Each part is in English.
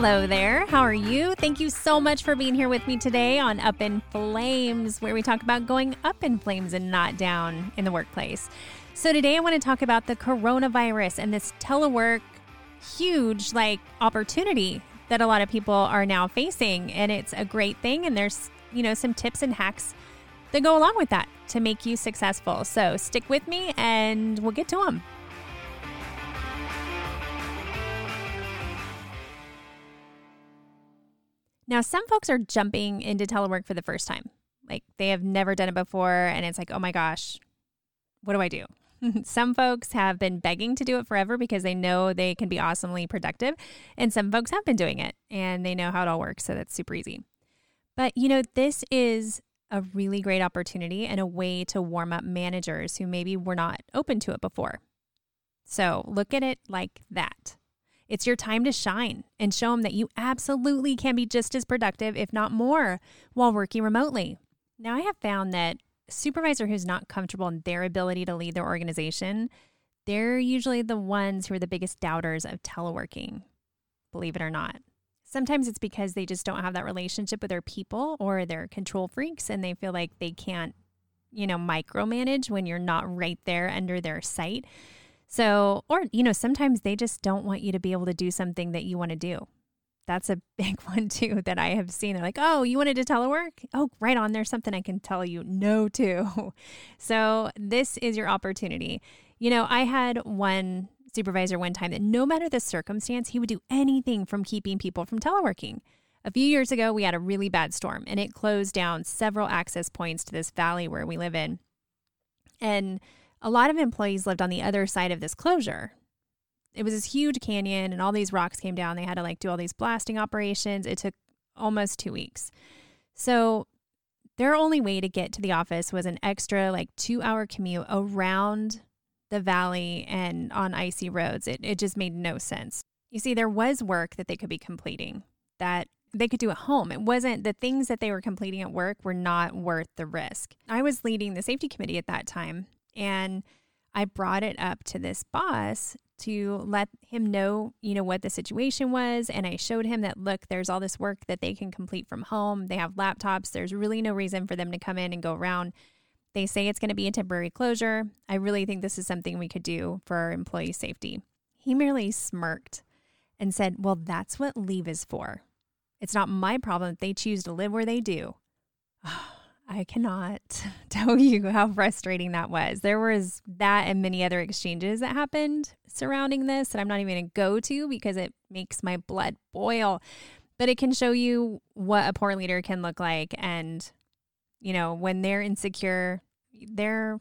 Hello there. How are you? Thank you so much for being here with me today on Up in Flames, where we talk about going up in flames and not down in the workplace. So, today I want to talk about the coronavirus and this telework huge like opportunity that a lot of people are now facing. And it's a great thing. And there's, you know, some tips and hacks that go along with that to make you successful. So, stick with me and we'll get to them. Now, some folks are jumping into telework for the first time. Like they have never done it before. And it's like, oh my gosh, what do I do? some folks have been begging to do it forever because they know they can be awesomely productive. And some folks have been doing it and they know how it all works. So that's super easy. But, you know, this is a really great opportunity and a way to warm up managers who maybe were not open to it before. So look at it like that. It's your time to shine and show them that you absolutely can be just as productive, if not more, while working remotely. Now, I have found that supervisor who's not comfortable in their ability to lead their organization, they're usually the ones who are the biggest doubters of teleworking, believe it or not. Sometimes it's because they just don't have that relationship with their people or they're control freaks and they feel like they can't, you know, micromanage when you're not right there under their sight. So, or, you know, sometimes they just don't want you to be able to do something that you want to do. That's a big one too that I have seen. They're like, oh, you wanted to telework? Oh, right on. There's something I can tell you no to. So, this is your opportunity. You know, I had one supervisor one time that no matter the circumstance, he would do anything from keeping people from teleworking. A few years ago, we had a really bad storm and it closed down several access points to this valley where we live in. And a lot of employees lived on the other side of this closure. It was this huge canyon and all these rocks came down. They had to like do all these blasting operations. It took almost two weeks. So their only way to get to the office was an extra like two hour commute around the valley and on icy roads. It, it just made no sense. You see, there was work that they could be completing that they could do at home. It wasn't the things that they were completing at work were not worth the risk. I was leading the safety committee at that time and I brought it up to this boss to let him know, you know, what the situation was. And I showed him that, look, there's all this work that they can complete from home. They have laptops. There's really no reason for them to come in and go around. They say it's going to be a temporary closure. I really think this is something we could do for our employee safety. He merely smirked and said, Well, that's what leave is for. It's not my problem if they choose to live where they do. I cannot tell you how frustrating that was. There was that and many other exchanges that happened surrounding this that I'm not even going to go to because it makes my blood boil. But it can show you what a poor leader can look like. And, you know, when they're insecure, their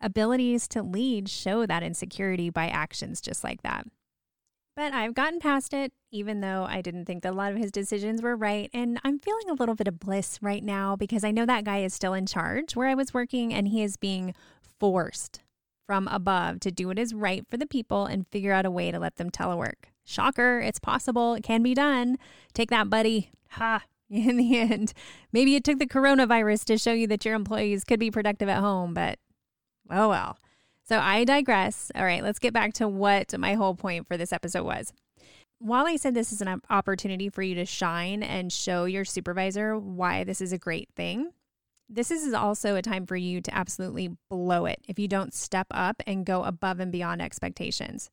abilities to lead show that insecurity by actions just like that. But I've gotten past it, even though I didn't think that a lot of his decisions were right. And I'm feeling a little bit of bliss right now because I know that guy is still in charge where I was working and he is being forced from above to do what is right for the people and figure out a way to let them telework. Shocker, it's possible, it can be done. Take that, buddy. Ha. In the end, maybe it took the coronavirus to show you that your employees could be productive at home, but oh well. So I digress. All right, let's get back to what my whole point for this episode was. While I said this is an opportunity for you to shine and show your supervisor why this is a great thing, this is also a time for you to absolutely blow it if you don't step up and go above and beyond expectations.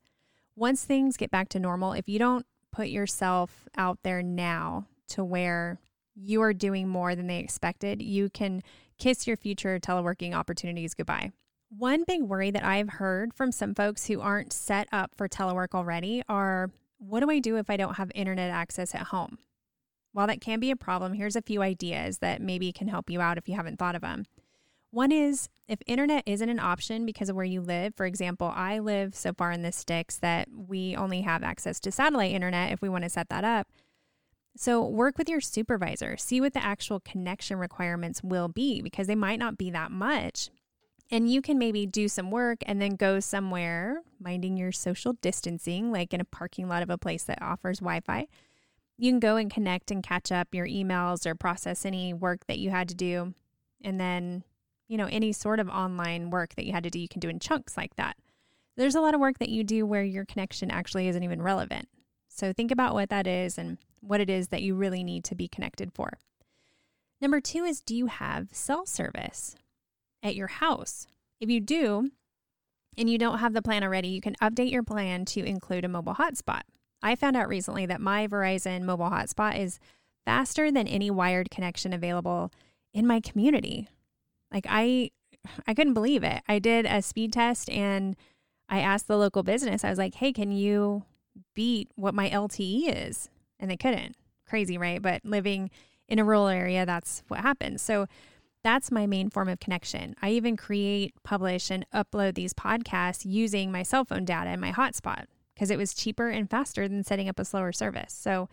Once things get back to normal, if you don't put yourself out there now to where you are doing more than they expected, you can kiss your future teleworking opportunities goodbye. One big worry that I've heard from some folks who aren't set up for telework already are what do I do if I don't have internet access at home? While that can be a problem, here's a few ideas that maybe can help you out if you haven't thought of them. One is if internet isn't an option because of where you live, for example, I live so far in the sticks that we only have access to satellite internet if we want to set that up. So, work with your supervisor, see what the actual connection requirements will be because they might not be that much. And you can maybe do some work and then go somewhere, minding your social distancing, like in a parking lot of a place that offers Wi Fi. You can go and connect and catch up your emails or process any work that you had to do. And then, you know, any sort of online work that you had to do, you can do in chunks like that. There's a lot of work that you do where your connection actually isn't even relevant. So think about what that is and what it is that you really need to be connected for. Number two is do you have cell service at your house? If you do, and you don't have the plan already, you can update your plan to include a mobile hotspot. I found out recently that my Verizon mobile hotspot is faster than any wired connection available in my community. Like I I couldn't believe it. I did a speed test and I asked the local business. I was like, "Hey, can you beat what my LTE is?" And they couldn't. Crazy, right? But living in a rural area, that's what happens. So that's my main form of connection. I even create, publish, and upload these podcasts using my cell phone data and my hotspot because it was cheaper and faster than setting up a slower service. So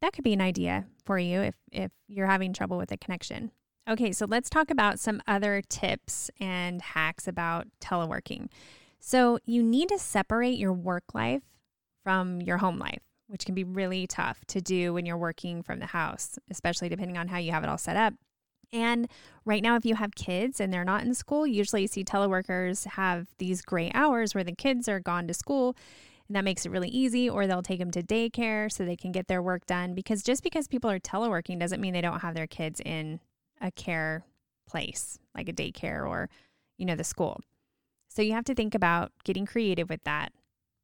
that could be an idea for you if, if you're having trouble with a connection. Okay, so let's talk about some other tips and hacks about teleworking. So, you need to separate your work life from your home life, which can be really tough to do when you're working from the house, especially depending on how you have it all set up. And right now, if you have kids and they're not in school, usually you see teleworkers have these gray hours where the kids are gone to school. And that makes it really easy, or they'll take them to daycare so they can get their work done. Because just because people are teleworking doesn't mean they don't have their kids in a care place, like a daycare or, you know, the school. So you have to think about getting creative with that.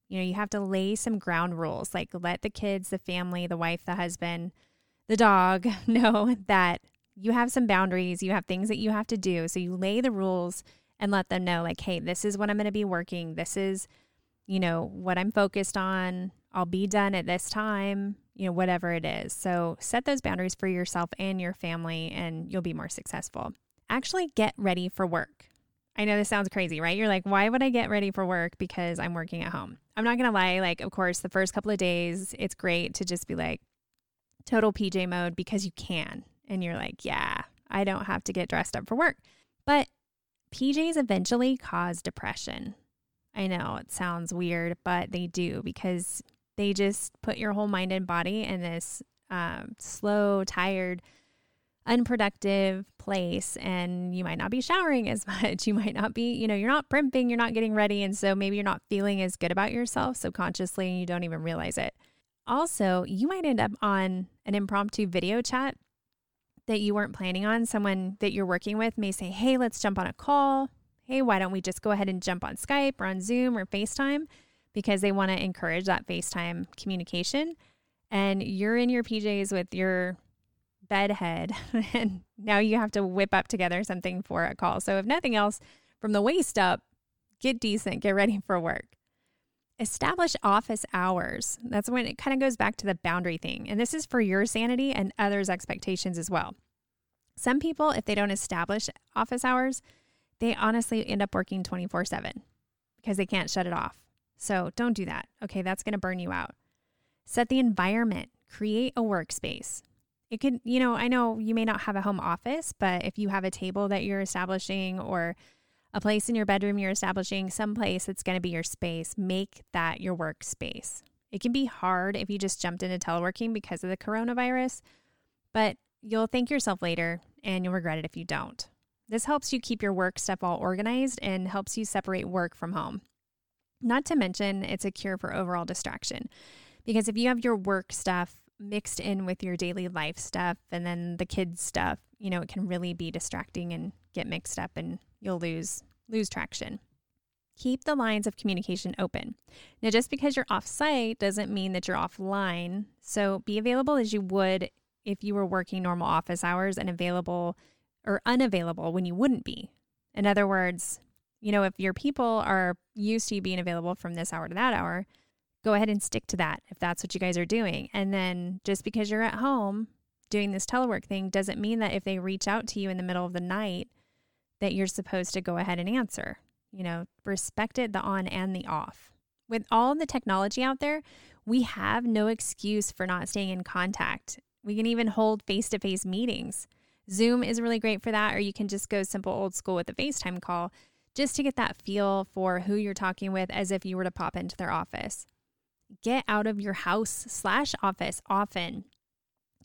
You know, you have to lay some ground rules, like let the kids, the family, the wife, the husband, the dog know that you have some boundaries, you have things that you have to do. So you lay the rules and let them know, like, hey, this is what I'm going to be working. This is, you know, what I'm focused on. I'll be done at this time, you know, whatever it is. So set those boundaries for yourself and your family, and you'll be more successful. Actually, get ready for work. I know this sounds crazy, right? You're like, why would I get ready for work because I'm working at home? I'm not going to lie. Like, of course, the first couple of days, it's great to just be like total PJ mode because you can and you're like, yeah, I don't have to get dressed up for work. But PJs eventually cause depression. I know it sounds weird, but they do because they just put your whole mind and body in this um, slow, tired, unproductive place. And you might not be showering as much. You might not be, you know, you're not primping, you're not getting ready. And so maybe you're not feeling as good about yourself subconsciously and you don't even realize it. Also, you might end up on an impromptu video chat that you weren't planning on, someone that you're working with may say, Hey, let's jump on a call. Hey, why don't we just go ahead and jump on Skype or on Zoom or FaceTime? Because they want to encourage that FaceTime communication. And you're in your PJs with your bed head, and now you have to whip up together something for a call. So, if nothing else, from the waist up, get decent, get ready for work. Establish office hours. That's when it kind of goes back to the boundary thing. And this is for your sanity and others' expectations as well. Some people, if they don't establish office hours, they honestly end up working 24 7 because they can't shut it off. So don't do that. Okay, that's going to burn you out. Set the environment, create a workspace. It could, you know, I know you may not have a home office, but if you have a table that you're establishing or a place in your bedroom you're establishing, some place that's going to be your space, make that your workspace. It can be hard if you just jumped into teleworking because of the coronavirus, but you'll thank yourself later and you'll regret it if you don't. This helps you keep your work stuff all organized and helps you separate work from home. Not to mention, it's a cure for overall distraction because if you have your work stuff mixed in with your daily life stuff and then the kids stuff, you know, it can really be distracting and get mixed up and you'll lose lose traction. Keep the lines of communication open. Now, just because you're off site doesn't mean that you're offline. So be available as you would if you were working normal office hours and available or unavailable when you wouldn't be. In other words, you know, if your people are used to you being available from this hour to that hour, go ahead and stick to that if that's what you guys are doing. And then just because you're at home doing this telework thing doesn't mean that if they reach out to you in the middle of the night that you're supposed to go ahead and answer. You know, respect it the on and the off. With all the technology out there, we have no excuse for not staying in contact. We can even hold face to face meetings. Zoom is really great for that, or you can just go simple old school with a FaceTime call just to get that feel for who you're talking with as if you were to pop into their office. Get out of your house slash office often.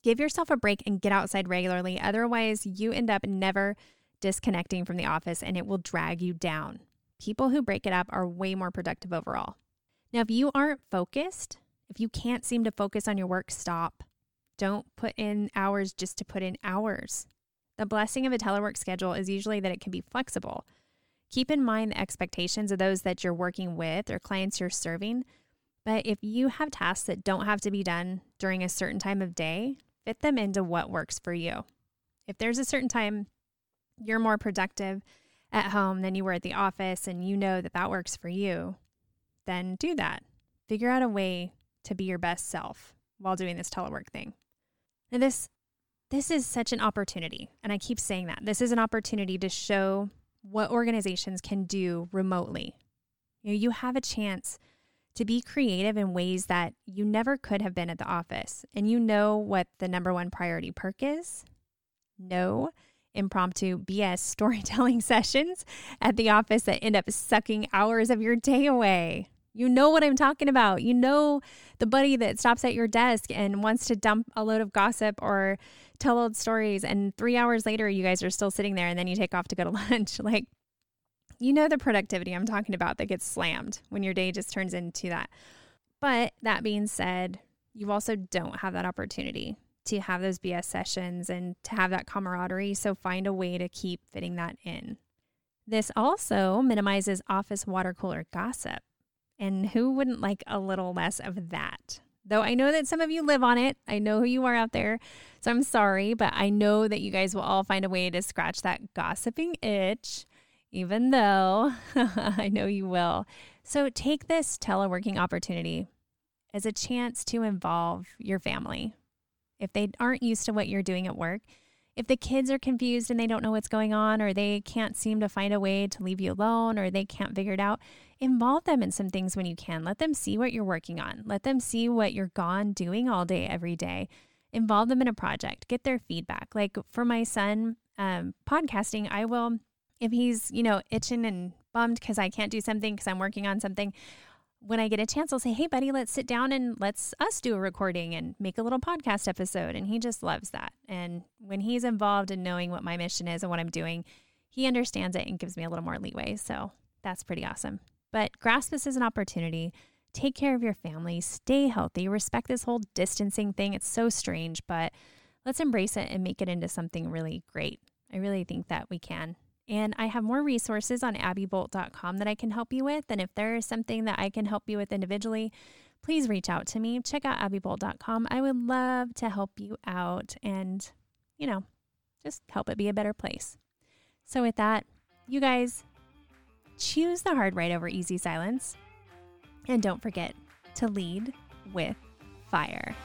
Give yourself a break and get outside regularly. Otherwise, you end up never disconnecting from the office and it will drag you down. People who break it up are way more productive overall. Now, if you aren't focused, if you can't seem to focus on your work, stop. Don't put in hours just to put in hours. The blessing of a telework schedule is usually that it can be flexible. Keep in mind the expectations of those that you're working with or clients you're serving. But if you have tasks that don't have to be done during a certain time of day, fit them into what works for you. If there's a certain time you're more productive at home than you were at the office and you know that that works for you, then do that. Figure out a way to be your best self while doing this telework thing. Now this this is such an opportunity, and I keep saying that. This is an opportunity to show what organizations can do remotely. You know, you have a chance to be creative in ways that you never could have been at the office. And you know what the number one priority perk is? No impromptu BS storytelling sessions at the office that end up sucking hours of your day away. You know what I'm talking about. You know the buddy that stops at your desk and wants to dump a load of gossip or tell old stories. And three hours later, you guys are still sitting there and then you take off to go to lunch. like, you know the productivity I'm talking about that gets slammed when your day just turns into that. But that being said, you also don't have that opportunity to have those BS sessions and to have that camaraderie. So find a way to keep fitting that in. This also minimizes office water cooler gossip. And who wouldn't like a little less of that? Though I know that some of you live on it. I know who you are out there. So I'm sorry, but I know that you guys will all find a way to scratch that gossiping itch, even though I know you will. So take this teleworking opportunity as a chance to involve your family. If they aren't used to what you're doing at work, if the kids are confused and they don't know what's going on, or they can't seem to find a way to leave you alone, or they can't figure it out, involve them in some things when you can. Let them see what you're working on. Let them see what you're gone doing all day, every day. Involve them in a project. Get their feedback. Like for my son, um, podcasting, I will, if he's, you know, itching and bummed because I can't do something because I'm working on something, when I get a chance, I'll say, Hey, buddy, let's sit down and let's us do a recording and make a little podcast episode. And he just loves that. And when he's involved in knowing what my mission is and what I'm doing, he understands it and gives me a little more leeway. So that's pretty awesome. But grasp this as an opportunity. Take care of your family, stay healthy, respect this whole distancing thing. It's so strange, but let's embrace it and make it into something really great. I really think that we can. And I have more resources on abbybolt.com that I can help you with. And if there is something that I can help you with individually, please reach out to me. Check out abbybolt.com. I would love to help you out and, you know, just help it be a better place. So, with that, you guys choose the hard right over easy silence. And don't forget to lead with fire.